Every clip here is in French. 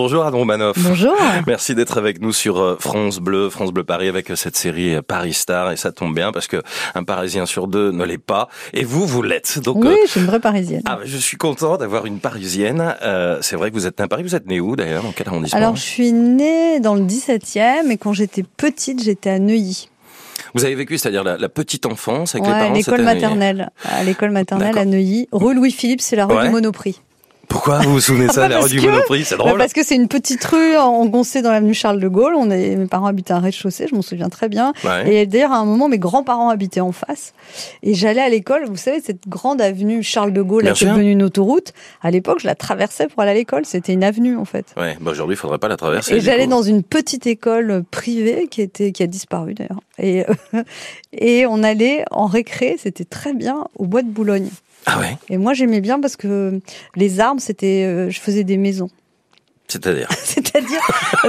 Bonjour Anne Romanoff. Bonjour. Merci d'être avec nous sur euh, France Bleu, France Bleu Paris avec cette série euh, Paris Star et ça tombe bien parce que un Parisien sur deux ne l'est pas et vous vous l'êtes. Donc oui, je suis une vraie Parisienne. Ah, je suis content d'avoir une Parisienne. Euh, c'est vrai que vous êtes un Paris. Vous êtes né où d'ailleurs? Dans quel arrondissement? Alors je suis née dans le 17e et quand j'étais petite j'étais à Neuilly. Vous avez vécu, c'est-à-dire la, petite enfance avec les parents l'école maternelle, à l'école maternelle à Neuilly, rue Louis-Philippe, c'est la rue du Monoprix. Pourquoi vous vous souvenez de ça, la rue du Monoprix C'est drôle. Bah, parce que c'est une petite rue engoncée dans l'avenue Charles de Gaulle. On est, mes parents habitaient un rez-de-chaussée, je m'en souviens très bien. Et d'ailleurs, à un moment, mes grands-parents habitaient en face. Et j'allais à l'école, vous savez, cette grande avenue Charles de Gaulle, qui est devenue une autoroute. À l'époque, je la traversais pour aller à l'école. C'était une avenue, en fait. Ouais, bah aujourd'hui, il faudrait pas la traverser. Et j'allais dans une petite école privée qui était, qui a disparu d'ailleurs. Et, et on allait en récré, c'était très bien, au bois de Boulogne. Ah ouais. Et moi j'aimais bien parce que les arbres, c'était, euh, je faisais des maisons. C'est-à-dire C'est-à-dire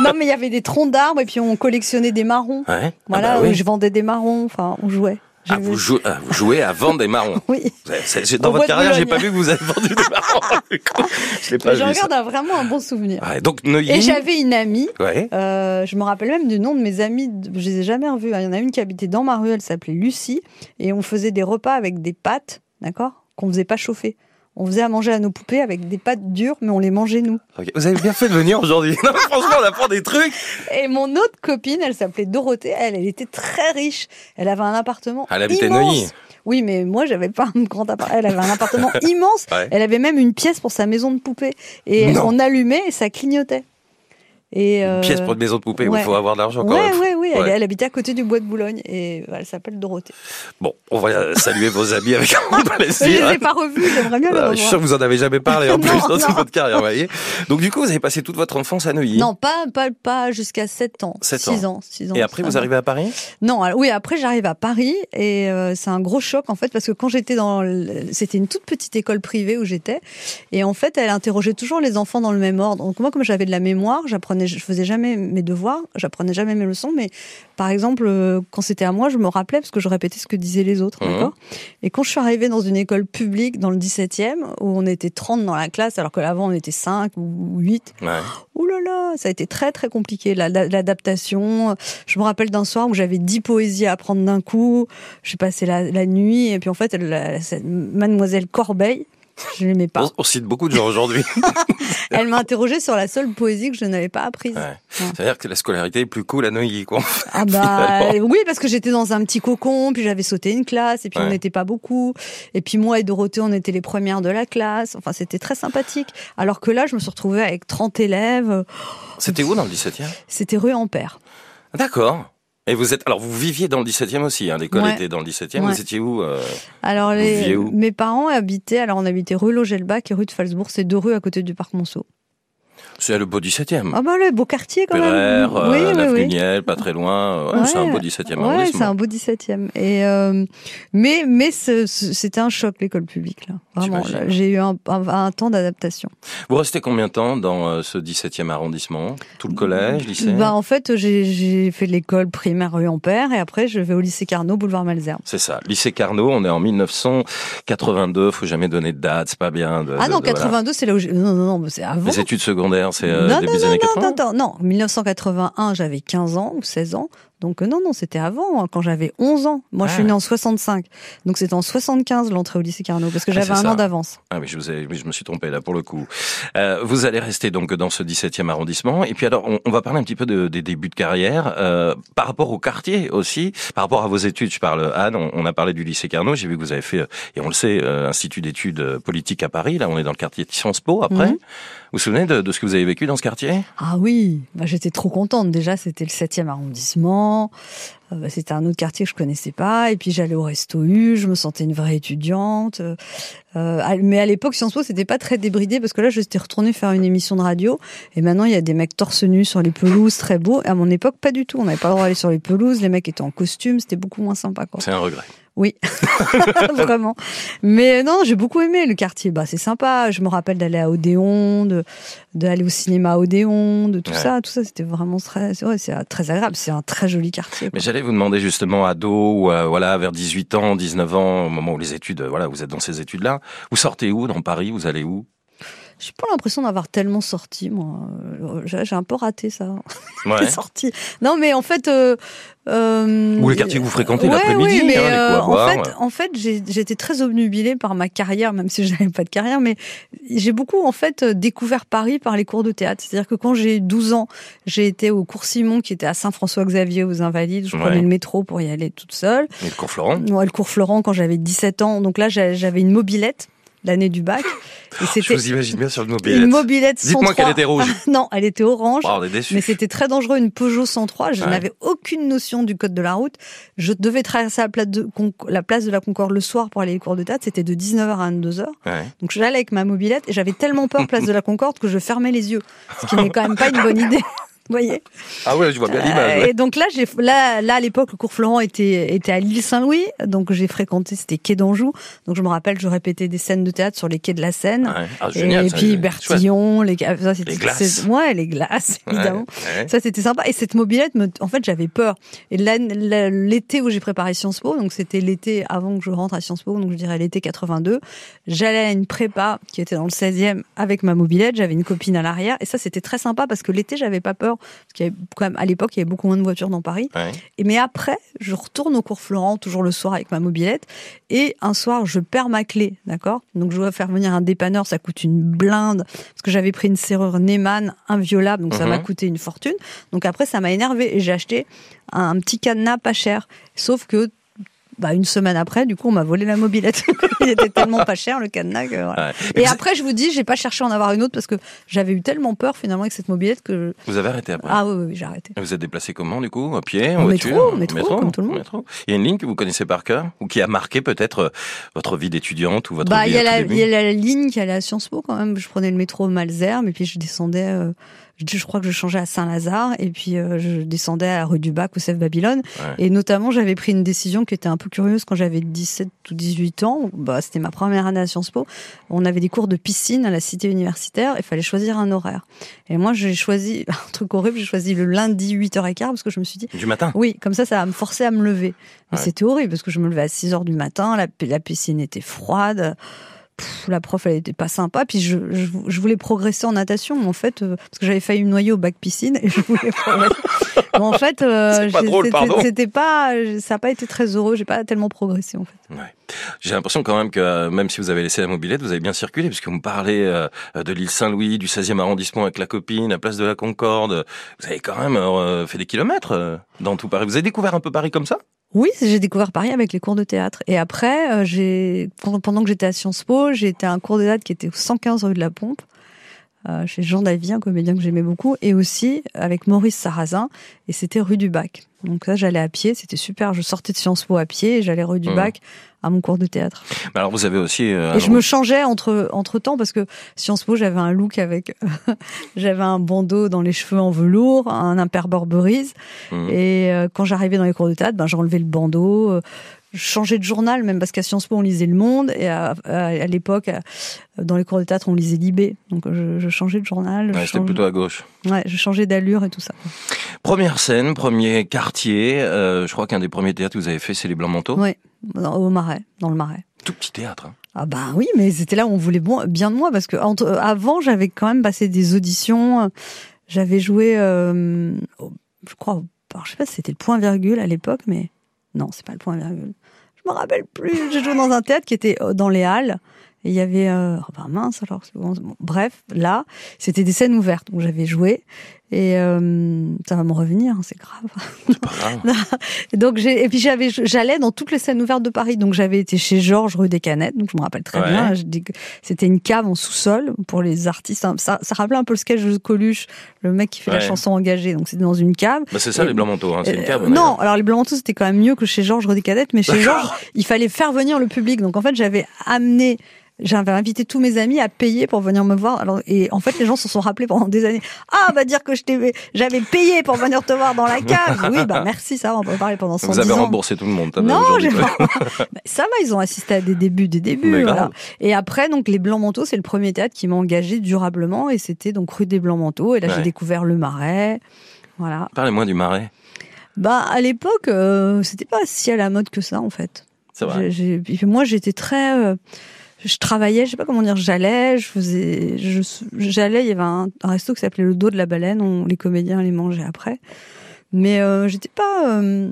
non mais il y avait des troncs d'arbres et puis on collectionnait des marrons. Ouais. Voilà, ah bah je vendais des marrons, enfin on jouait. Ah, vous, jouez, ah, vous, jouez à vendre des marrons Oui. Dans votre carrière, j'ai pas vu que vous avez vendu des marrons. je l'ai pas J'en garde vraiment un bon souvenir. donc Et j'avais une amie. Ouais. Euh, je me rappelle même du nom de mes amies. Je les ai jamais revues. Il y en a une qui habitait dans ma rue. Elle s'appelait Lucie. Et on faisait des repas avec des pâtes, d'accord qu'on faisait pas chauffer. On faisait à manger à nos poupées avec des pâtes dures, mais on les mangeait nous. Vous avez bien fait de venir aujourd'hui. franchement, on apprend des trucs. Et mon autre copine, elle s'appelait Dorothée. Elle, elle était très riche. Elle avait un appartement. Elle habitait immense. Oui, mais moi, j'avais pas un grand appartement. Elle avait un appartement immense. Elle avait même une pièce pour sa maison de poupée. Et on allumait et ça clignotait. Et une pièce pour une maison de poupée où il faut avoir de l'argent quand même. Oui, oui, elle, habitait à côté du bois de Boulogne et elle s'appelle Dorothée. Bon, on va saluer vos amis avec un plaisir. Je les ai pas revus, j'aimerais bien les revoir. Je suis sûr que vous en avez jamais parlé en plus dans votre carrière, voyez. Donc du coup, vous avez passé toute votre enfance à Neuilly Non, pas pas, pas jusqu'à 7 ans. 7 6 ans. 6 ans. Et après, vous arrivez à Paris? Non, oui, après j'arrive à Paris et euh, c'est un gros choc en fait parce que quand j'étais dans... C'était une toute petite école privée où j'étais et en fait, elle interrogeait toujours les enfants dans le même ordre. Donc moi, comme j'avais de la mémoire, j'apprenais, je faisais jamais mes devoirs, j'apprenais jamais mes leçons, mais par exemple, euh, quand c'était à moi, je me rappelais parce que je répétais ce que disaient les autres, mhm. d'accord? Et quand je suis arrivée dans une école publique dans le 17e, où on était 30 dans la classe, alors que l'avant on était 5 ou 8, ouais. ouh là là, ça a été très très compliqué, l'adaptation. Je me rappelle d'un soir où j'avais 10 poésies à apprendre d'un coup, j'ai passé la, nuit, et puis en fait, mademoiselle Corbeil, je l'aimais pas. On, cite beaucoup de gens aujourd'hui. Elle m'a interrogé sur la seule poésie que je n'avais pas apprise. C'est-à-dire que la scolarité est plus cool à Neuilly, quoi. Ah bah oui, parce que j'étais dans un petit cocon, puis j'avais sauté une classe, et puis on n'était pas beaucoup. Et puis moi et Dorothée, on était les premières de la classe. Enfin, c'était très sympathique. Alors que là, je me suis retrouvée avec 30 élèves. C'était où dans le 17e C'était rue Ampère. D'accord. Et vous êtes, alors vous viviez dans le 17e aussi, hein, l'école était dans le 17e. Vous étiez où euh, Alors les, mes parents habitaient, alors on habitait rue Logelbach et rue de Falsbourg, c'est deux rues à côté du parc Monceau. C'est le beau 17e. Ah bah le beau quartier quand même. Euh, oui, oui, pas très loin. Ouais, c'est un beau 17e ouais, c'est un beau 17e. Et euh, mais mais c'était un choc l'école publique là. Vraiment, j'ai eu un, un, temps d'adaptation. Vous restez combien de temps dans euh, ce 17e arrondissement? Tout le collège, lycée? Bah en fait, j'ai fait l'école primaire rue Ampère et après je vais au lycée Carnot, boulevard Malzerbe. C'est ça. Lycée Carnot, on est en 1982, faut jamais donner de date, c'est pas bien de, Ah non, 82 c'est là où non non non, c'est avant. Les études secondaires c'est euh, non, début non, des années non, Non, non, 1981, j'avais 15 ans ou 16 ans. Donc euh, non, non, c'était avant, hein, quand j'avais 11 ans. Moi, je suis ah. née en 65. Donc c'était en 75 l'entrée au lycée Carnot, parce que ah, j'avais un an d'avance. Ah oui, je, vous ai, je me suis trompé là pour le coup. Euh, vous allez rester donc dans ce 17e arrondissement. Et puis alors, on, va parler un petit peu de, des débuts de carrière. Euh, par rapport au quartier aussi, par rapport à vos études, je parle Anne, on, a parlé du lycée Carnot, j'ai vu que vous avez fait, et on le sait, euh, Institut d'études politiques à Paris. Là, on est dans le quartier de Sciences Po après. Mhm. Vous vous souvenez de, de, ce que vous avez vécu dans ce quartier? Ah oui, bah, j'étais trop contente. Déjà, c'était le 7e arrondissement. Euh, bah, c'était un autre quartier que je connaissais pas. Et puis j'allais au resto U, je me sentais une vraie étudiante. Euh, mais à l'époque, Sciences Po, c'était pas très débridé parce que là, j'étais retournée faire une émission de radio. Et maintenant, il y a des mecs torse nu sur les pelouses, très beaux. À mon époque, pas du tout. On n'avait pas le droit d'aller sur les pelouses. Les mecs étaient en costume. C'était beaucoup moins sympa. C'est un regret. Oui, vraiment. Mais non, j'ai beaucoup aimé le quartier. Bah, c'est sympa. Je me rappelle d'aller à Odéon, d'aller au cinéma à Odéon, de tout ça. Tout ça, c'était vraiment très, c'est très agréable. C'est un très joli quartier. Mais j'allais vous demander justement, ado, ou euh, voilà, vers 18 ans, 19 ans, au moment où les études, voilà, vous êtes dans ces études-là, vous sortez où dans Paris? Vous allez où? J'ai pas l'impression d'avoir tellement sorti, moi. Euh, J'ai un peu raté ça. Ouais. Les sorties. Non, mais en fait. Euh, euh, Ou les quartiers que vous fréquentez ouais, l'après-midi, oui, mais hein, euh, en fait, ouais. en fait, j'ai- j'étais très obnubilée par ma carrière, même si je n'avais pas de carrière. Mais j'ai beaucoup en fait découvert Paris par les cours de théâtre. C'est-à-dire que quand j'ai eu 12 ans, j'ai été au cours Simon, qui était à Saint-François-Xavier aux Invalides. Je prenais le métro pour y aller toute seule. Et le cours Florent Ouais, le cours Florent quand j'avais 17 ans. Donc là, j'a- j'avais une mobilette l'année du bac. Et Je vous imagine bien sur le mobilette. une mobilette 103. Dites-moi qu'elle était rouge. non, elle était orange. Oh, on est déçus. Mais c'était très dangereux, une Peugeot 103. Je Ouais. n'avais aucune notion du code de la route. Je devais traverser la place de, Con- la place de la Concorde le soir pour aller aux cours de théâtre. C'était de 19h à 22h. Ouais. Donc j'allais avec ma mobilette et j'avais tellement peur place de la Concorde que je fermais les yeux. Ce qui n'est quand même pas une bonne idée. Vous voyez Ah ouais, je vois bien l'image. Euh, ouais. Et donc là, j'ai là, là à l'époque, le cours Florent était était à l'île Saint-Louis, donc j'ai fréquenté, c'était quai d'Anjou. Donc je me rappelle, je répétais des scènes de théâtre sur les quais de la Seine. Ouais. Ah, Et, génial, ça, puis. Bertillon, les, ça, c'était- Les glaces. Ouais, les glaces, évidemment. ouais. Ça, c'était sympa. Et cette mobilette, me- en fait, j'avais peur. Et l'été où j'ai préparé Sciences Po, donc c'était l'été avant que je rentre à Sciences Po, donc je dirais l'été 82, j'allais à une prépa qui était dans le 16e avec ma mobilette. J'avais une copine à l'arrière. Et ça, c'était très sympa parce que l'été, j'avais pas peur. Parce qu'il y avait quand même, à l'époque, il y avait beaucoup moins de voitures dans Paris. Ouais. Et mais après, je retourne au cours Florent, toujours le soir avec ma mobilette. Et un soir, je perds ma clé, d'accord? Donc je dois faire venir un dépanneur, ça coûte une blinde. Parce que j'avais pris une serrure Neyman inviolable, donc ça Mhm. m'a coûté une fortune. Donc après, ça m'a énervé et j'ai acheté un, un petit cadenas pas cher. Sauf que bah, une semaine après, du coup, on m'a volé la mobilette. Il était tellement pas cher le cadenas que voilà. Ouais. Mais Et vous, après, je vous dis, j'ai pas cherché à en avoir une autre parce que j'avais eu tellement peur finalement avec cette mobilette que vous avez arrêté après. ah oui, oui, oui, j'ai arrêté. Vous êtes déplacé comment du coup? À pied, en En voiture métro, métro, comme tout le monde. métro. Il y a une ligne que vous connaissez par cœur ou qui a marqué peut-être euh, votre vie d'étudiante ou votre Bah, vie il y, a la, début? il y a la ligne qui allait à Sciences Po quand même. Je prenais le métro au Malzerbe et puis je descendais. euh, je, crois que je changeais à Saint-Lazare et puis euh, je descendais à la rue du Bac au Sèvres Babylone. Ouais. Et notamment, j'avais pris une décision qui était un peu curieuse quand j'avais 17 ou 18 ans. Bah, c'était ma première année à Sciences Po. On avait des cours de piscine à la cité universitaire. Il fallait choisir un horaire. Et moi, j'ai choisi un truc horrible. J'ai choisi le lundi 8h15 parce que je me suis dit, Du matin? Oui, comme ça, ça va me forcer à me lever. Mais c'était horrible parce que je me levais à 6 heures du matin, la, la piscine était froide. Pff, la prof, elle était pas sympa. Puis je, je, je voulais progresser en natation, en fait, euh, parce que j'avais failli me noyer au bac piscine et je voulais progresser. Mais en fait, euh, pas c'était- c'était pas, ça n'a pas été très heureux. J'ai pas tellement progressé, en fait. Ouais. J'ai l'impression quand même que euh, même si vous avez laissé la mobilette, vous avez bien circulé puisque vous me parlez euh, de l'île Saint-Louis, du 16e arrondissement avec la copine, la place de la Concorde. Vous avez quand même euh, fait des kilomètres dans tout Paris. Vous avez découvert un peu Paris comme ça? Oui, j'ai découvert Paris avec les cours de théâtre. Et après, euh, pendant que j'étais à Sciences Po, j'ai été à un cours de théâtre qui était au 115 rue de la Pompe, chez Jean Davy, un comédien que j'aimais beaucoup, et aussi avec Maurice Sarrazin, et c'était rue du Bac. Donc là, j'allais à pied, c'était super. Je sortais de Sciences Po à pied, et j'allais rue du Mhm. Bac à mon cours de théâtre. Alors vous avez aussi... euh, Et je me changeais entre entre temps parce que Sciences Po, j'avais un look avec, j'avais un bandeau dans les cheveux en velours, un imperbore Burberry's. Mhm. Et euh, quand j'arrivais dans les cours de théâtre, ben j'enlevais le bandeau. Euh, je changeais de journal, même parce qu'à Sciences Po, on lisait Le Monde. Et à, à- à l'époque, dans les cours de théâtre, on lisait Libé. Donc je, je changeais de journal. Ouais, C'était change- plutôt à gauche. ouais, je changeais d'allure et tout ça. Première scène, premier quartier. euh, je crois qu'un des premiers théâtres que vous avez fait, c'est les Blancs Manteaux. Ouais, dans- au Marais, dans le Marais. Tout petit théâtre. hein. Ah bah oui, mais c'était là où on voulait bon, bien de moi parce que entre, euh, avant j'avais quand même passé des auditions. J'avais joué, euh, je crois, alors, je sais pas si c'était le point virgule à l'époque, mais non, c'est pas le point virgule. Je me rappelle plus. J'ai joué dans un théâtre qui était euh, dans les halles. Il y avait, euh, oh bah mince alors. bon, bref, là, c'était des scènes ouvertes. Donc j'avais joué et euh, ça va me revenir, hein, c'est grave. Pas grave. Et donc j'ai et puis j'avais j'allais dans toutes les scènes ouvertes de Paris. Donc j'avais été chez Georges rue des Canettes. Donc je me rappelle très Ouais. bien. C'était une cave en sous-sol pour les artistes. Ça, ça rappelait un peu le sketch de Coluche, le mec qui fait la chanson engagée. Donc c'était dans une cave. Bah, c'est ça Et- les Blancs Manteaux. Hein. C'est une Euh, cave. non, alors les blancs manteaux c'était quand même mieux que chez Georges rue des Cadettes, mais chez. Georges il fallait faire venir le public. Donc en fait j'avais amené j'avais invité tous mes amis à payer pour venir me voir. Alors, et en fait, les gens se sont rappelés pendant des années. Ah, bah dire que je t'ai- j'avais payé pour venir te voir dans la cave. Oui, bah merci, ça, va, on peut parler pendant 110 Vous avez ans. remboursé tout le monde. Non, j'ai pas. Bah, ça va, ils ont assisté à des débuts, des débuts. Voilà. Et après, donc les Blancs Manteaux, c'est le premier théâtre qui m'a engagé durablement, et c'était donc rue des Blancs Manteaux. Et là, Ouais. j'ai découvert le Marais. Voilà. Parlez-moi du Marais. Bah, à l'époque, euh, c'était pas si à la mode que ça, en fait. C'est vrai. Moi, j'étais très. euh, je travaillais, je sais pas comment dire, j'allais, je faisais, j'allais, il y avait un, resto qui s'appelait le dos de la baleine, on, les comédiens les mangeaient après. Mais euh, j'étais pas, euh,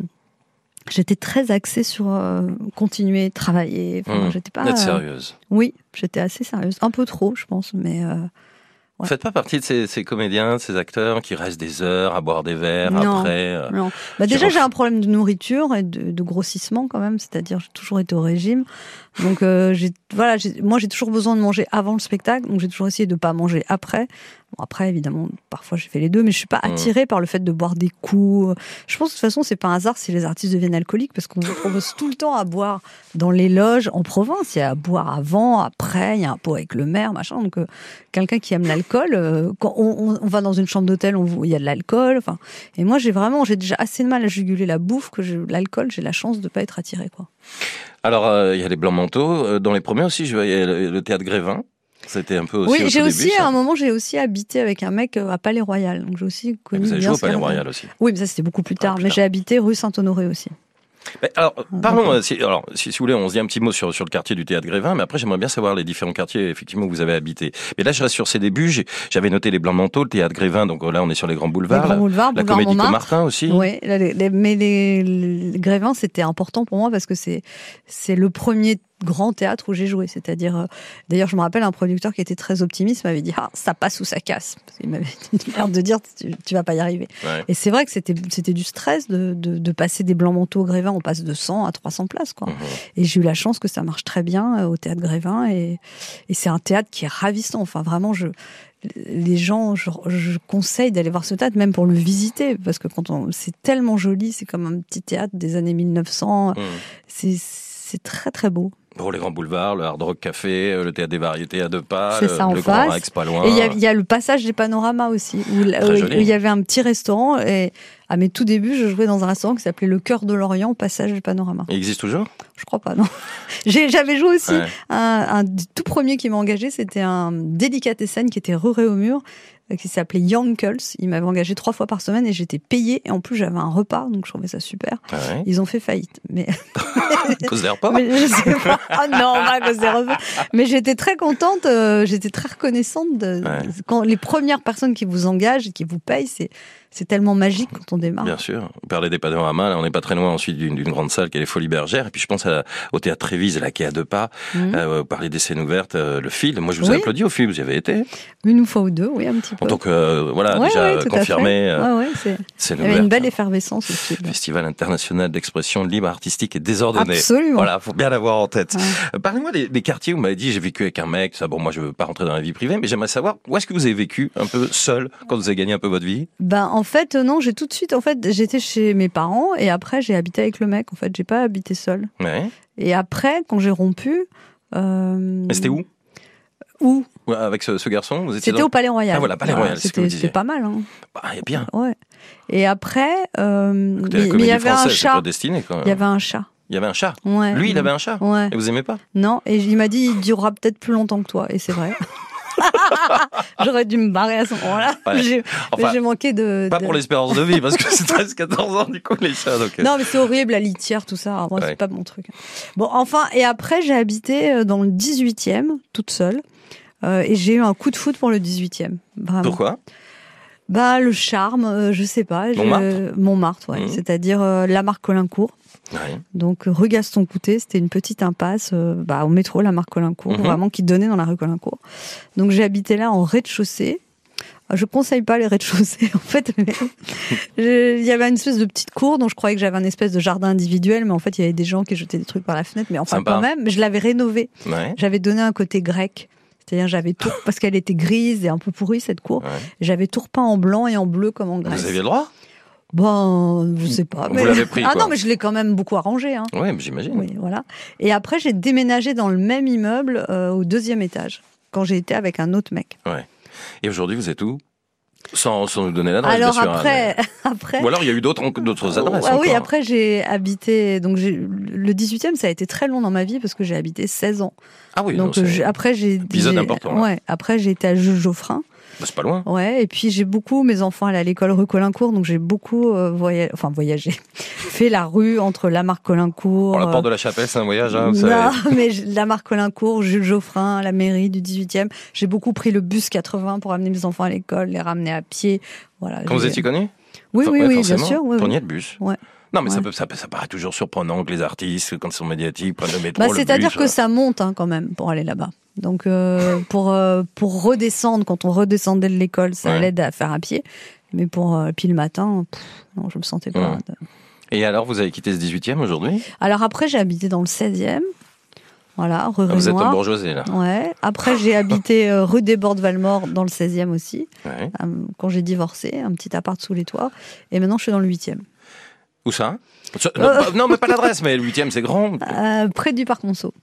j'étais très axée sur euh, continuer, travailler. Enfin, Mmh. j'étais pas. Être sérieuse. oui, j'étais assez sérieuse, un peu trop, je pense, mais. Vous Ouais. faites pas partie de ces, ces comédiens, de ces acteurs qui restent des heures à boire des verres Non. après. euh, Non. Bah déjà, j'ai un problème de nourriture et de, de grossissement quand même, c'est-à-dire j'ai toujours été au régime. Donc euh, j'ai voilà, moi j'ai toujours besoin de manger avant le spectacle, donc j'ai toujours essayé de pas manger après. Bon, après évidemment, parfois j'ai fait les deux, mais je suis pas Mmh. attirée par le fait de boire des coups. Je pense que de toute façon c'est pas un hasard si les artistes deviennent alcooliques parce qu'on vous propose tout le temps à boire dans les loges en province. Il y a à boire avant, après, il y a un pot avec le maire, machin. Donc euh, quelqu'un qui aime l'alcool, euh, quand on, on- on va dans une chambre d'hôtel, il y a de l'alcool. Enfin, et moi, j'ai vraiment, j'ai déjà assez de mal à juguler la bouffe que l'alcool, j'ai la chance de pas être attirée, quoi. Alors, euh, il y a les blancs manteaux. Dans les premiers aussi, je voyais le, le théâtre Grévin. C'était un peu aussi. au oui, j'ai aussi, début, à un moment, j'ai aussi habité avec un mec euh, à Palais Royal. Donc, j'ai aussi connu. Vous avez joué au Palais. Royal aussi. Oui, mais ça, c'était beaucoup plus Ah, tard. plus mais tard. j'ai habité rue Saint-Honoré aussi. Alors, parlons, d'accord. euh, si, alors, si, si vous voulez, on se dit un petit mot sur, sur le quartier du Théâtre Grévin, mais après, j'aimerais bien savoir les différents quartiers, effectivement, où vous avez habité. Mais là, je reste sur ses débuts. J'ai- J'avais noté les Blancs-Manteaux, le Théâtre Grévin, donc euh, là, on est sur les grands Les boulevards. grands la, boulevards, la boulevard Comédie Montmartre. Martin aussi. Oui, les- les- mais les, les Grévins, c'était important pour moi parce que c'est c'est le premier grand théâtre où j'ai joué. C'est-à-dire, euh, d'ailleurs, je me rappelle un producteur qui était très optimiste m'avait dit ah ça passe ou ça casse. Parce qu'il m'avait l'air de dire tu, tu vas pas y arriver. Ouais. Et c'est vrai que c'était c'était du stress de, de, de passer des blancs manteaux au Grévin. On passe de 100 à 300 places quoi. Mhm. Et j'ai eu la chance que ça marche très bien euh, au théâtre Grévin et, et c'est un théâtre qui est ravissant. Enfin vraiment je les gens, je, je conseille d'aller voir ce théâtre, même pour le visiter, parce que quand on, c'est tellement joli, c'est comme un petit théâtre des années 1900, Mhm. c'est, c'est très très beau. Bon, les grands boulevards, le Hard Rock Café, euh, le Théâtre des Variétés à deux pas, le, ça, le Grand. Rex pas loin. Et il y, a- il y a le passage des panoramas aussi, où, il y avait un petit restaurant, et à mes tout débuts, je jouais dans un restaurant qui s'appelait Le Cœur de l'Orient, au passage du panorama. Il existe toujours? Je crois pas, non. J'avais joué aussi Ouais. un, tout premier qui m'a engagé, c'était un délicatessen qui était ruré au mur, qui s'appelait Yonkels. Il m'avait engagé trois fois par semaine et j'étais payée. Et en plus, j'avais un repas, donc je trouvais ça super. Ah ouais. Ils ont fait faillite. Mais, Cause des repas mais je sais pas. Ah non, pas à cause des repas. Mais j'étais très contente, euh, j'étais très reconnaissante de, Ouais. quand les premières personnes qui vous engagent et qui vous payent, c'est, c'est tellement magique quand on démarre. Bien sûr. On parlait des panoramas. Là, on n'est pas très loin ensuite d'une grande salle qui est les Folies Bergères. Et puis, je pense à- au théâtre Trévise, là, qui est à deux pas. Mhm. Euh, vous parlez des scènes ouvertes, euh, le fil. Moi, je vous ai Oui. applaudi au fil. Vous y avez été. Une fois ou deux, oui, un petit peu. En tant que, euh, voilà, Ouais, déjà ouais, confirmé, euh, Ouais, c'est... Il y avait une belle effervescence aussi. Festival international d'expression libre, artistique et désordonnée. Absolument. Voilà, faut bien l'avoir en tête. Parlez-moi des, des quartiers où vous m'avez dit j'ai vécu avec un mec. Ça, bon, moi je veux pas rentrer dans la vie privée, mais j'aimerais savoir où est-ce que vous avez vécu un peu seul quand vous avez gagné un peu votre vie? Ben en fait euh, non, j'ai tout de suite en fait j'étais chez mes parents et après j'ai habité avec le mec. En fait, j'ai pas habité seule. Ouais. Et après quand j'ai rompu, euh, Mais c'était où? Où? Ouais, Avec ce, ce garçon, vous étiez C'était dans... au Palais Royal. Ah, voilà, Palais Royal, c'est ce que C'était pas mal. Hein. Bah, il y a bien. Ouais. Et après, euh, Écoutez, mais il y avait un chat. Il y avait un chat. Il y avait un chat. Ouais. Lui, il avait un chat? Ouais. Et vous aimez pas? Non, et il m'a dit il durera peut-être plus longtemps que toi, et c'est vrai. J'aurais dû me barrer à ce moment-là. Ouais. J'ai Enfin, manqué de. Pas de- pour l'espérance de vie, parce que c'est 13-14 ans du coup les chats. Donc, euh, Non, mais c'est horrible, la litière, tout ça. Alors, Moi, Ouais. c'est pas mon truc. Bon, enfin, et après, j'ai habité euh, dans le 18e, toute seule. Euh, et j'ai eu un coup de foot pour le 18e. Vraiment. Pourquoi? Bah, le charme, euh, je sais pas. Montmartre Montmartre, ouais. Mhm. C'est-à-dire euh, la marque Colincourt. Ouais. Donc, rue Gaston Coutet, c'était une petite impasse euh, bah, au métro, la marque Colincourt, Mhm. vraiment qui donnait dans la rue Colincourt. Donc, j'ai habité là en rez-de-chaussée. Euh, Je conseille pas les rez-de-chaussée, en fait. Il y avait une espèce de petite cour dont je croyais que j'avais un espèce de jardin individuel, mais en fait, il y avait des gens qui jetaient des trucs par la fenêtre. Mais enfin, Sympa. quand même, je l'avais rénovée. Ouais. J'avais donné un côté grec. C'est-à-dire, j'avais tout, parce qu'elle était grise et un peu pourrie, cette cour. Ouais. J'avais tout repeint en blanc et en bleu comme en Grèce. Vous aviez le droit? Bon, je sais pas. Vous mais- l'avez pris, Ah quoi. non, mais je l'ai quand même beaucoup arrangé. Hein. Ouais, mais j'imagine. Oui, voilà. Et après, j'ai déménagé dans le même immeuble euh, au deuxième étage, quand j'ai été avec un autre mec. Et aujourd'hui, vous êtes où? Sans, sans nous donner l'adresse, alors bien sûr. hein, après, Ou alors, il y a eu d'autres d'autres adresses Ah oui, après j'ai habité. Donc le 18e, ça a été très long dans ma vie parce que j'ai habité 16 ans. Ah oui, donc non, après j'ai. épisode important. Ouais. Après j'ai été à Jules Geoffrin. Bah, c'est pas loin. Ouais, et puis j'ai beaucoup, mes enfants allaient à l'école rue Colincourt, donc j'ai beaucoup euh, voyagé, enfin voyagé, fait la rue entre Lamarck Colincourt. Pour la euh, porte de la chapelle, c'est un voyage, hein, vous non, savez. mais Lamarck Colincourt, Jules Geoffrin, la mairie du 18e. J'ai beaucoup pris le bus 80 pour amener mes enfants à l'école, les ramener à pied. Voilà. Quand vous étiez connu? Oui, Enfin, oui, ouais, oui, bien sûr. oui, oui. Preniez le bus. Ouais. Non, mais ça, peut, ça, peut- ça paraît toujours surprenant que les artistes, quand ils sont médiatiques, prennent le métro. Bah, c'est-à-dire que ça monte hein, quand même pour aller là-bas. Donc euh, pour euh, pour redescendre, quand on redescendait de l'école, ça Ouais. l'aide à faire à pied. Mais pour euh, puis le matin, pff, non, je me sentais pas. Ouais. Et alors, vous avez quitté ce 18e aujourd'hui? Alors après, j'ai habité dans le 16e. Voilà, rue Ah, Vous êtes Renoir. bourgeoisie, là. Ouais. Après, j'ai habité euh, rue des Bordes-Valmore dans le 16e aussi, Ouais. euh, quand j'ai divorcé, un petit appart sous les toits. Et maintenant, je suis dans le 8e. Où ça? Non, Euh. non, mais pas l'adresse, mais le 8e, c'est grand. Euh, près du parc Monceau.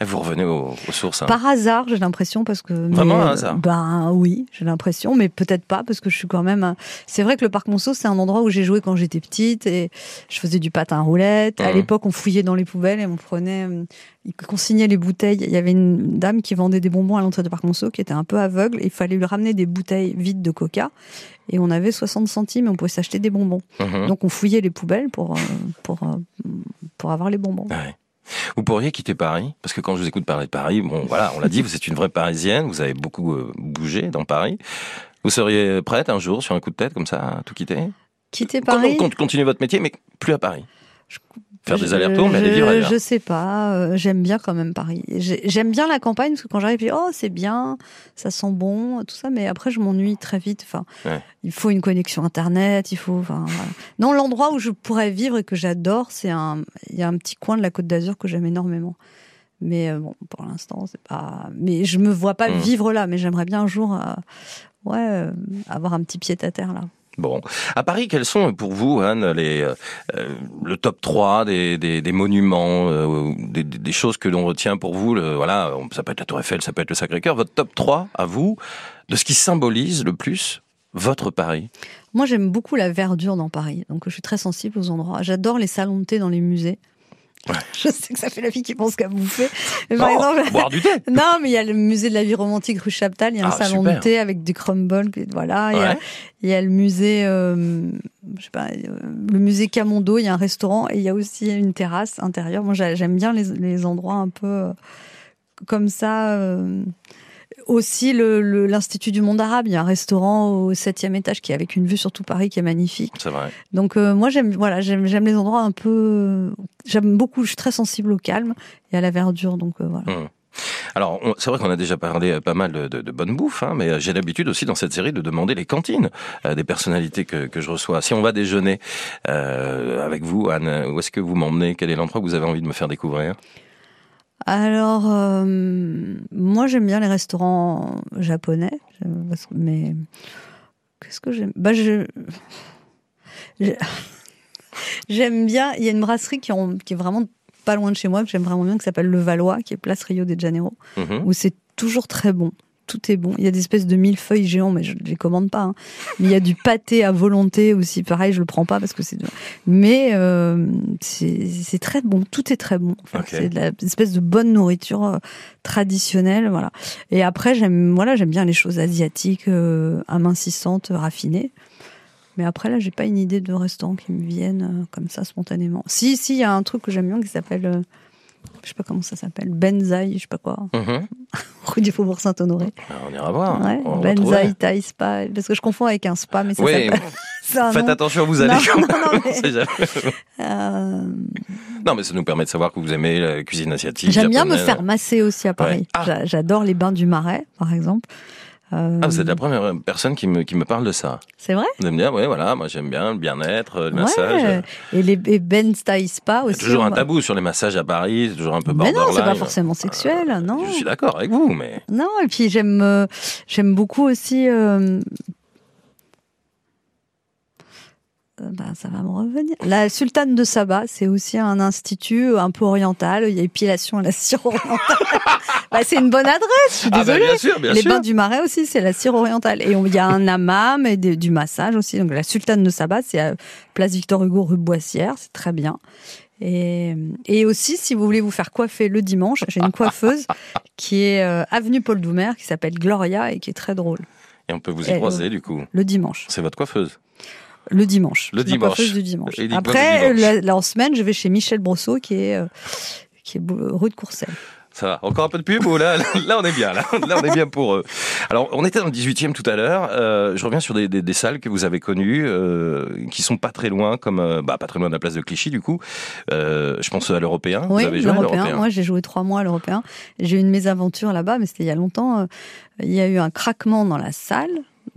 Vous revenez aux, aux sources. hein. Par hasard, j'ai l'impression, parce que. Vraiment un hasard? Ben oui, j'ai l'impression, mais peut-être pas, parce que je suis quand même. C'est vrai que le parc Monceau, c'est un endroit où j'ai joué quand j'étais petite et je faisais du patin à roulette. À Mhm. l'époque, on fouillait dans les poubelles et on prenait. Ils consignaient les bouteilles. Il y avait une dame qui vendait des bonbons à l'entrée du parc Monceau qui était un peu aveugle il fallait lui ramener des bouteilles vides de coca. Et on avait 60 centimes et on pouvait s'acheter des bonbons. Mhm. Donc on fouillait les poubelles pour, euh, pour, euh, pour avoir les bonbons. Ouais. Vous pourriez quitter Paris? Parce que quand je vous écoute parler de Paris, bon, voilà, on l'a dit, vous êtes une vraie Parisienne, vous avez beaucoup euh, bougé dans Paris. Vous seriez prête un jour, sur un coup de tête, comme ça, à tout quitter? Quitter Paris? con- continuer votre métier, mais plus à Paris Je- Faire des allers-retours, mais aller vivre ailleurs. Je sais pas. euh, J'aime bien quand même Paris. J'ai- J'aime bien la campagne parce que quand j'arrive, je dis oh c'est bien, ça sent bon, tout ça. Mais après, je m'ennuie très vite. Enfin, Ouais. il faut une connexion internet. Il faut. Enfin, voilà. Non, l'endroit où je pourrais vivre et que j'adore, c'est un. Il y a un petit coin de la Côte d'Azur que j'aime énormément. Mais euh, bon, pour l'instant, c'est pas. Mais je me vois pas Mm. vivre là. Mais j'aimerais bien un jour, euh, ouais, avoir un petit pied à terre là. Bon. À Paris, quels sont pour vous, Anne, les, euh, euh, le top 3 des, des, monuments, euh, des, choses que l'on retient pour vous le, Voilà, ça peut être la Tour Eiffel, ça peut être le Sacré-Cœur. Votre top 3, à vous, de ce qui symbolise le plus votre Paris? Moi, j'aime beaucoup la verdure dans Paris, donc je suis très sensible aux endroits. J'adore les salons de thé dans les musées. Ouais. Je sais que ça fait la fille qui pense qu'à bouffer. Mais par Non, exemple, boire du thé non, mais il y a le musée de la vie romantique rue Chaptal, il y a un Ah, salon super. de thé avec du crumble, voilà. Il y a- Ouais. il y, a le musée, euh, je sais pas, euh, le musée Camondo, il y a un restaurant et il y a aussi une terrasse intérieure. Moi, j'a- j'aime bien les, les endroits un peu euh, comme ça. euh, aussi le- le- l'Institut du monde arabe, il y a un restaurant au septième étage qui est avec une vue sur tout Paris qui est magnifique. C'est vrai. Donc euh, moi j'aime voilà j'aime j'aime les endroits un peu j'aime beaucoup je suis très sensible au calme et à la verdure donc euh, voilà. Hum. Alors, c'est vrai qu'on a déjà parlé euh, pas mal de, de, de bonne bouffe, hein, mais j'ai l'habitude aussi dans cette série de demander les cantines euh, des personnalités que, que je reçois. Si on va déjeuner euh, avec vous, Anne, où est-ce que vous m'emmenez? Quel est l'endroit que vous avez envie de me faire découvrir? Alors euh, moi j'aime bien les restaurants japonais mais qu'est-ce que j'aime? Bah je j'aime bien il y a une brasserie qui, en- qui est vraiment pas loin de chez moi que j'aime vraiment bien qui s'appelle Le Valois qui est place Rio de Janeiro Mhm. où c'est toujours très bon. Tout est bon. Il y a des espèces de millefeuilles géants, mais je ne les commande pas. hein. Mais il y a du pâté à volonté aussi. Pareil, je le prends pas parce que c'est. Mais euh, c'est très bon. Tout est très bon. Enfin. C'est de la une espèce de bonne nourriture euh, traditionnelle, voilà. Et après, j'aime voilà, j'aime bien les choses asiatiques, euh, amincissantes, raffinées. Mais après, là, j'ai pas une idée de restaurant qui me vienne euh, comme ça spontanément. Si, si, il y a un truc que j'aime bien qui s'appelle. Je sais pas comment ça s'appelle. Benzaï, je sais pas quoi. Mhm. Rue du Faubourg Saint-Honoré. Alors, on ira voir. Ouais, on Benzaï. Thai Spa. Parce que je confonds avec un spa, mais ça c'est un faites attention, vous allez. Non, mais-. Euh, Non, mais ça nous permet de savoir que vous aimez la cuisine asiatique. J'aime bien me faire masser aussi à Paris. Ouais. Ah. J'a- J'adore les bains du Marais, par exemple. Euh, Ah, vous êtes la première personne qui me, qui me parle de ça. C'est vrai? De me dire, oui, voilà, moi j'aime bien le bien-être, le Ouais. massage. Et les et Ben Thai Spa Il y aussi. a toujours un tabou sur les massages à Paris, c'est toujours un peu Mais borderline. non, c'est pas forcément sexuel, Euh, non. Je suis d'accord avec vous, mais Non, et puis j'aime euh, j'aime beaucoup aussi. euh, euh, bah, ça va me revenir. La sultane de Saba, c'est aussi un institut un peu oriental. Il y a épilation à la cire orientale. bah, c'est une bonne adresse. Je suis ah bah, désolée. bien sûr, bien les sûr. bains du Marais aussi, c'est la cire orientale. Et il y a un hammam et des- du massage aussi. Donc la sultane de Saba, c'est à place Victor Hugo, rue Boissière. C'est très bien. Et, et aussi, si vous voulez vous faire coiffer le dimanche, j'ai une coiffeuse qui est euh, avenue Paul Doumer, qui s'appelle Gloria et qui est très drôle. Et on peut vous y croiser, du coup. Le dimanche. C'est votre coiffeuse? Le dimanche. Le dimanche. Du dimanche. Après, La, en semaine, je vais chez Michel Brosseau, qui est, qui est rue de Courcelles. Ça va. Encore un peu de pub ou là, là on est bien. Là, là on est bien pour eux. Alors on était dans le 18e tout à l'heure. Euh, je reviens sur des, des, des, salles que vous avez connues, euh, qui sont pas très loin, comme euh, bah pas très loin de la place de Clichy du coup. Euh, je pense à l'Européen. Oui, vous avez joué l'Européen. Moi j'ai joué trois mois à l'Européen. J'ai eu une mésaventure là-bas, mais c'était il y a longtemps. Euh, il y a eu un craquement dans la salle.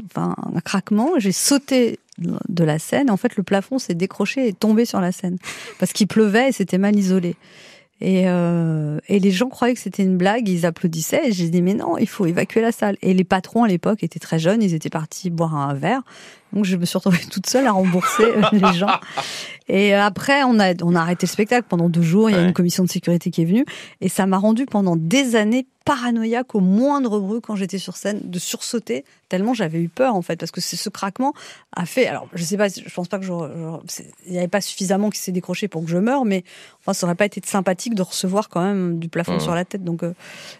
Enfin un craquement. J'ai sauté de la scène. En fait, le plafond s'est décroché et tombé sur la scène parce qu'il pleuvait et c'était mal isolé. Et, euh, et les gens croyaient que c'était une blague, ils applaudissaient. Et j'ai dit mais non, il faut évacuer la salle. Et les patrons à l'époque étaient très jeunes, ils étaient partis boire un verre. Donc je me suis retrouvée toute seule à rembourser euh, les gens. Et après, on a, on a arrêté le spectacle pendant deux jours. Il y a une commission de sécurité qui est venue. Et ça m'a rendu pendant des années paranoïaque au moindre bruit quand j'étais sur scène, de sursauter, tellement j'avais eu peur en fait, parce que ce craquement a fait. Alors, je sais pas, je pense pas que je, il n'y avait pas suffisamment qui s'est décroché pour que je meure, mais enfin, ça aurait pas été sympathique de recevoir quand même du plafond mmh. sur la tête. Donc, euh,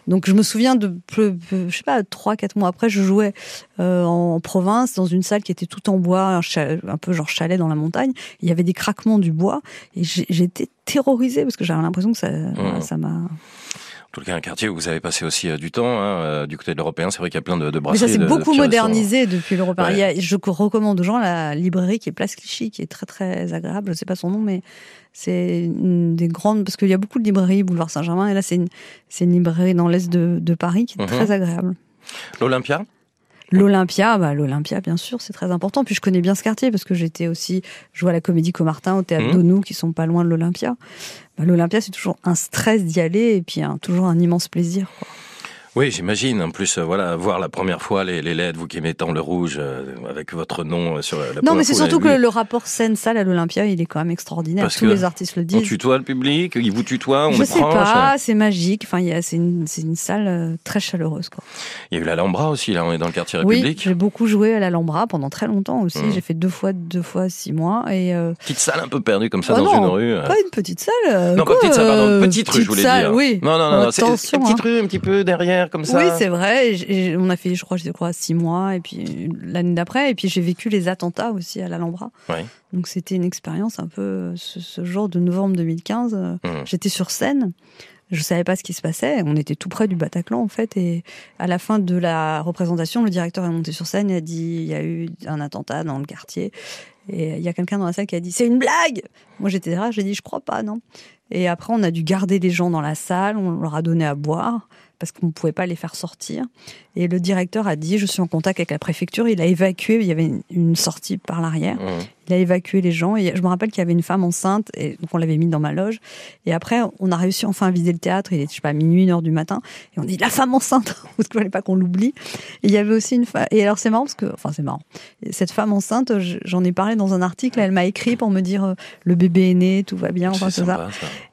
donc je me souviens de, je sais pas, trois, quatre mois après, je jouais euh, en province dans une salle qui était tout en bois, un, peu genre chalet dans la montagne. Il y avait des craquements du bois et j'étais terrorisée parce que j'avais l'impression que ça, mmh. ça m'a en tout cas un quartier où vous avez passé aussi euh, du temps, hein, euh, du côté de l'européen. C'est vrai qu'il y a plein de, de brasseries. Mais ça s'est beaucoup modernisé depuis l'européen. Je recommande aux gens la librairie qui est Place Clichy, qui est très très agréable. Je ne sais pas son nom, mais c'est une des grandes parce qu'il y a beaucoup de librairies boulevard Saint-Germain et là c'est une librairie dans l'est de, de, Paris qui est mhm. très agréable. L'Olympia? L'Olympia, bah, l'Olympia, bien sûr, c'est très important. Puis je connais bien ce quartier parce que j'étais aussi joué à la Comédie Comartin, au théâtre mmh. qui sont pas loin de l'Olympia. Bah, L'Olympia, c'est toujours un stress d'y aller et puis toujours un immense plaisir. Quoi. Oui, j'imagine. En plus, euh, voilà, voir la première fois les, les LED, vous qui mettant le rouge euh, avec votre nom euh, sur la. Non, mais c'est surtout que le rapport scène-salle à l'Olympia, il est quand même extraordinaire. Tous les artistes le disent. On tutoie le public, ils vous tutoient, on Je sais pas, c'est magique. Enfin, c'est une, une, salle très chaleureuse, quoi. Il y a eu l'Alhambra aussi, là, on est dans le quartier République. Oui, j'ai beaucoup joué à l'Alhambra pendant très longtemps aussi. Mmh. J'ai fait deux fois, deux fois six mois et. Petite salle un peu perdue comme ça oh dans une rue. Pas une petite salle. non, pas petite salle, pardon, petite, rue, je voulais dire. Oui. Non, non, non, c'est une petite hein. rue un petit peu derrière comme ça. Oui, c'est vrai on a fait, je crois, je crois, six mois, et puis l'année d'après, et puis j'ai vécu les attentats aussi à l'Alhambra. Donc c'était une expérience un peu ce, jour de novembre 2015. Mmh. J'étais sur scène. Je savais pas ce qui se passait. On était tout près du Bataclan en fait, et à la fin de la représentation, le directeur est monté sur scène et a dit il y a eu un attentat dans le quartier. Et il y a quelqu'un dans la salle qui a dit c'est une blague. Moi j'étais là, j'ai dit je crois pas non. Et après on a dû garder les gens dans la salle, on leur a donné à boire parce qu'on ne pouvait pas les faire sortir. Et le directeur a dit, je suis en contact avec la préfecture, il a évacué, il y avait une sortie par l'arrière, mmh. il a évacué les gens. Et je me rappelle qu'il y avait une femme enceinte, et donc on l'avait mis dans ma loge. Et après, on a réussi enfin à vider le théâtre, il était, je sais pas, minuit, une heure du matin, et on dit, la femme enceinte, parce qu'il fallait pas qu'on l'oublie? Et il y avait aussi une femme, et alors c'est marrant, parce que, enfin c'est marrant, cette femme enceinte, j'en ai parlé dans un article, elle m'a écrit pour me dire, euh, le bébé est né, tout va bien, enfin c'est ça.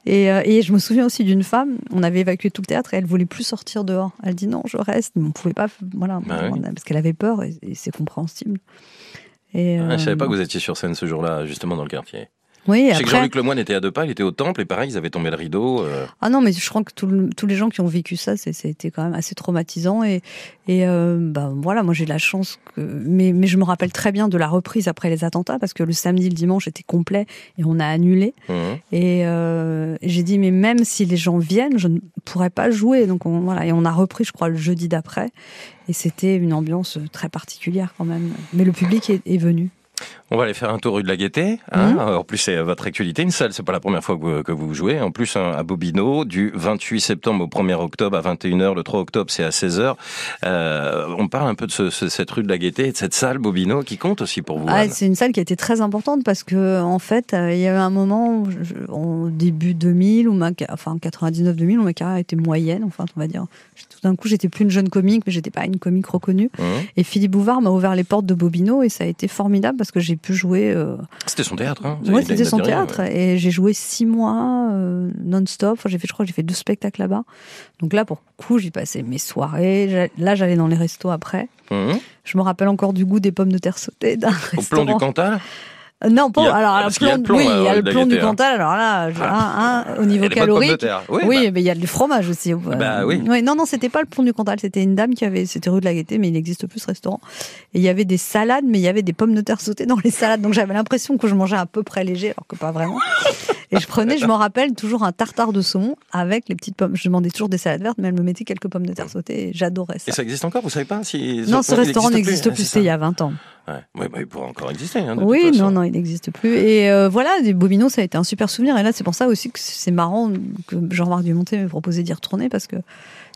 Et, euh, et je me souviens aussi d'une femme, on avait évacué tout le théâtre, et elle voulait plus sortir sortir dehors. Elle dit non, je reste. Mais on pouvait pas, voilà, bah parce qu'elle avait peur et, c'est compréhensible. Et, ah, Je savais pas que vous étiez sur scène ce jour-là, justement dans le quartier. Oui, je sais que Jean-Luc Lemoyne était à deux pas, il était au temple et pareil, ils avaient tombé le rideau. Euh. Ah non, mais je crois que tous les gens qui ont vécu ça, c'était quand même assez traumatisant et et euh, bah voilà, moi j'ai la chance que mais mais je me rappelle très bien de la reprise après les attentats parce que le samedi, le dimanche était complet et on a annulé mmh. et, euh, j'ai dit mais même si les gens viennent, je ne pourrais pas jouer donc on, voilà et on a repris je crois le jeudi d'après et c'était une ambiance très particulière quand même. Mais le public est, est venu. On va aller faire un tour rue de la Gaîté. Hein. Mhm. En plus, c'est votre actualité. Une salle, c'est pas la première fois que vous, jouez. En plus, à Bobino, du 28 septembre au 1er octobre à 21h. Le 3 octobre, c'est à 16h. Euh, on parle un peu de cette rue de la Gaîté et de cette salle Bobino qui compte aussi pour vous. Ah, c'est une salle qui a été très importante parce que, en fait, euh, il y avait un moment, au début 2000, ou ma, enfin 99-2000, où ma carrière était moyenne. Enfin, on va dire. Tout d'un coup, j'étais plus une jeune comique, mais j'étais pas une comique reconnue. Mmh. Et Philippe Bouvard m'a ouvert les portes de Bobino et ça a été formidable parce que j'ai pu jouer. Euh, c'était son théâtre, hein Oui, c'était son théâtre. Et j'ai joué six mois euh, non-stop. Enfin, j'ai fait, je crois, j'ai fait deux spectacles là-bas. Donc là, pour coup, j'y passais mes soirées. Là, j'allais dans les restos après. Mmh. Je me rappelle encore du goût des pommes de terre sautées d'un Au plan du Cantal? Non, pas. Il alors, qu'il y a le plomb- oui, il y euh, a le plomb du hein. Cantal. Alors là, je- un, un, au niveau calorique. Oui, bah, mais il y a du fromage aussi. Bah oui. non, non, c'était pas le plomb du Cantal. C'était une dame qui avait. C'était rue de la Gaîté, mais il n'existe plus ce restaurant. Et il y avait des salades, mais il y avait des pommes de terre sautées dans les salades. Donc j'avais l'impression que je mangeais à peu près léger, alors que pas vraiment. Et je prenais, je m'en rappelle, toujours un tartare de saumon avec les petites pommes. Je demandais toujours des salades vertes, mais elle me mettait quelques pommes de terre sautées. Et j'adorais ça. Et ça existe encore Vous savez pas si Non, ce restaurant existe n'existe plus. c'est C'était il y a 20 ans. Ouais. Oui, bah, il pourra encore exister. hein, de Oui, toute façon. non, non, il n'existe plus. Et euh, voilà, des Bobino, ça a été un super souvenir. Et là, c'est pour ça aussi que c'est marrant que Jean-Marc Dumonté m'ait proposé d'y retourner parce que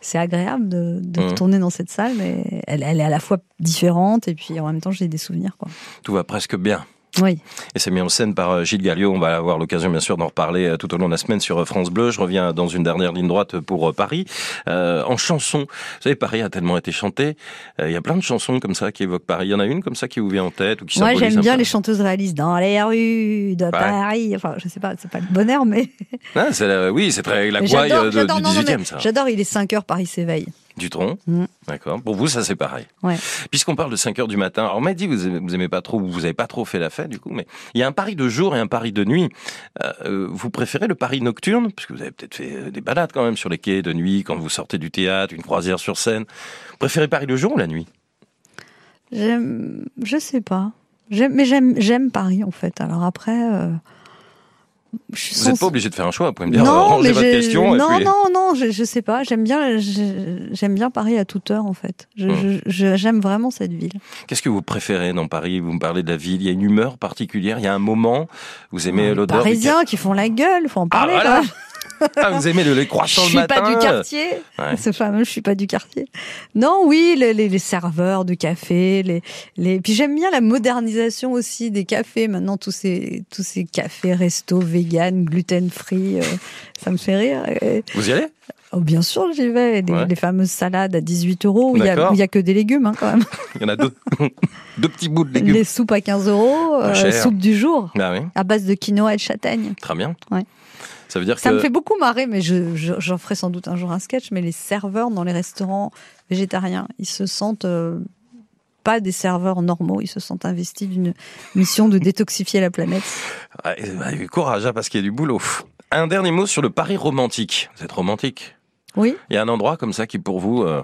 c'est agréable de, de Mhm. retourner dans cette salle. Et elle, elle est à la fois différente et puis en même temps, j'ai des souvenirs. Quoi. Tout va presque bien. Oui. Et c'est mis en scène par euh, Gilles Galliot. On va avoir l'occasion, bien sûr, d'en reparler euh, tout au long de la semaine sur euh, France Bleu. Je reviens dans une dernière ligne droite pour Paris. Euh, en chanson, vous savez, Paris a tellement été chanté. Euh, Il y a plein de chansons comme ça qui évoquent Paris. Il y en a une comme ça qui vous vient en tête ou qui Moi, j'aime bien les chanteuses réalistes dans les rues de Paris. Enfin, je sais pas, c'est pas le bon air, mais. Ah, la- oui, c'est très la gouaille de- du non, non, 18e, mais ça. J'adore, il est 5 heures, Paris s'éveille. Du tronc. Mm. D'accord. Pour vous, ça c'est pareil. Ouais. Puisqu'on parle de 5 heures du matin, alors on m'a dit vous aimez, vous aimez pas trop, vous avez pas trop fait la fête du coup, mais il y a un pari de jour et un pari de nuit. Euh, euh, vous préférez le pari nocturne, puisque vous avez peut-être fait euh, des balades quand même sur les quais de nuit quand vous sortez du théâtre, une croisière sur scène. Vous préférez Paris le jour ou la nuit? Je sais pas. Mais j'aime, j'aime Paris en fait. Alors après, euh, je Vous n'êtes sens- pas obligé de faire un choix. Vous pouvez me dire, non, euh, mais votre question. non, puis- non, non, je, je sais pas. J'aime bien, j'aime bien Paris à toute heure en fait. Hmm. j'aime vraiment cette ville. Qu'est-ce que vous préférez dans Paris? Vous me parlez de la ville. Il y a une humeur particulière. Il y a un moment. Vous aimez Les l'odeur. du Parisiens qui font la gueule, faut en Ah, parler. voilà. Ah, vous aimez le lait Je croissant le suis matin pas du quartier. Ouais. Ce fameux, je suis pas du quartier. Non, oui, les, les- les serveurs de café, les, les. Puis j'aime bien la modernisation aussi des cafés. Maintenant, tous ces, tous ces cafés, restos, vegan, gluten free, ça me fait rire. Vous y allez? Oh, bien sûr, j'y vais. Les, Ouais. les fameuses salades à 18 euros où il y a, a que des légumes, hein, quand même. Il y en a deux. deux petits bouts de légumes. Les soupes à 15 euros, euh, soupe du jour, Ah oui, à base de quinoa et de châtaigne. très bien. Ouais. Ça veut dire Ça que me fait beaucoup marrer, mais je, je- j'en ferai sans doute un jour un sketch. Mais les serveurs dans les restaurants végétariens, ils se sentent euh, pas des serveurs normaux, ils se sentent investis d'une mission de détoxifier la planète. Ouais, bah, courage, hein, parce qu'il y a du boulot. Un dernier mot sur le Paris romantique. Vous êtes romantique? Oui, Il y a un endroit comme ça qui, pour vous, euh,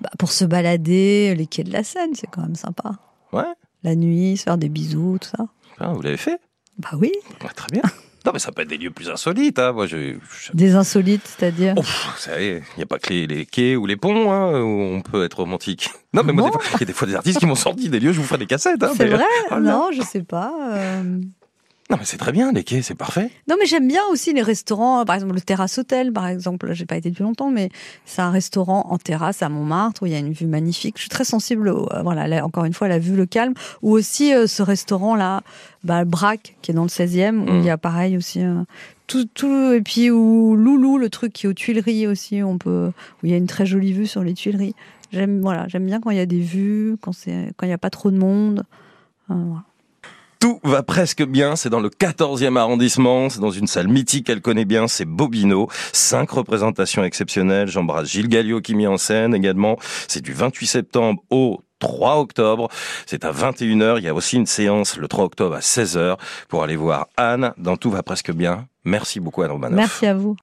bah, pour se balader, les quais de la Seine, c'est quand même sympa. ouais, La nuit, se faire des bisous, tout ça. hein, vous l'avez fait? Bah oui, Très bien. Non, mais ça peut être des lieux plus insolites. Hein. Moi, je, je- des insolites, c'est-à-dire. Oh, vous savez, il n'y a pas que les, les quais ou les ponts hein, où on peut être romantique. Non, mais moi, Bon. il y a des fois des artistes qui m'ont sorti des lieux, je vous ferai des cassettes. Hein, c'est mais- vrai? Oh. Non, je sais pas. euh. Non, mais c'est très bien, les quais, c'est parfait. Non, mais j'aime bien aussi les restaurants, par exemple le Terrasse Hôtel, par exemple. J'ai pas été depuis longtemps, mais c'est un restaurant en terrasse à Montmartre où il y a une vue magnifique. Je suis très sensible, au, euh, voilà, là, encore une fois, à la vue, le calme. Ou aussi euh, ce restaurant-là, bah, Braque, qui est dans le 16e, où Mm. il y a pareil aussi. euh, tout, tout, et puis où Loulou, le truc qui est aux Tuileries aussi, on peut, où il y a une très jolie vue sur les Tuileries. J'aime, voilà, j'aime bien quand il y a des vues, quand c'est, quand il n'y a pas trop de monde. Voilà. Tout va presque bien, c'est dans le 14e arrondissement, c'est dans une salle mythique qu'elle connaît bien, c'est Bobino. Cinq représentations exceptionnelles, j'embrasse Gilles Galliot qui met en scène également. C'est du 28 septembre au 3 octobre, c'est à 21h, il y a aussi une séance le 3 octobre à 16h pour aller voir Anne dans Tout va presque bien. Merci beaucoup Anne Romanoff. Merci à vous.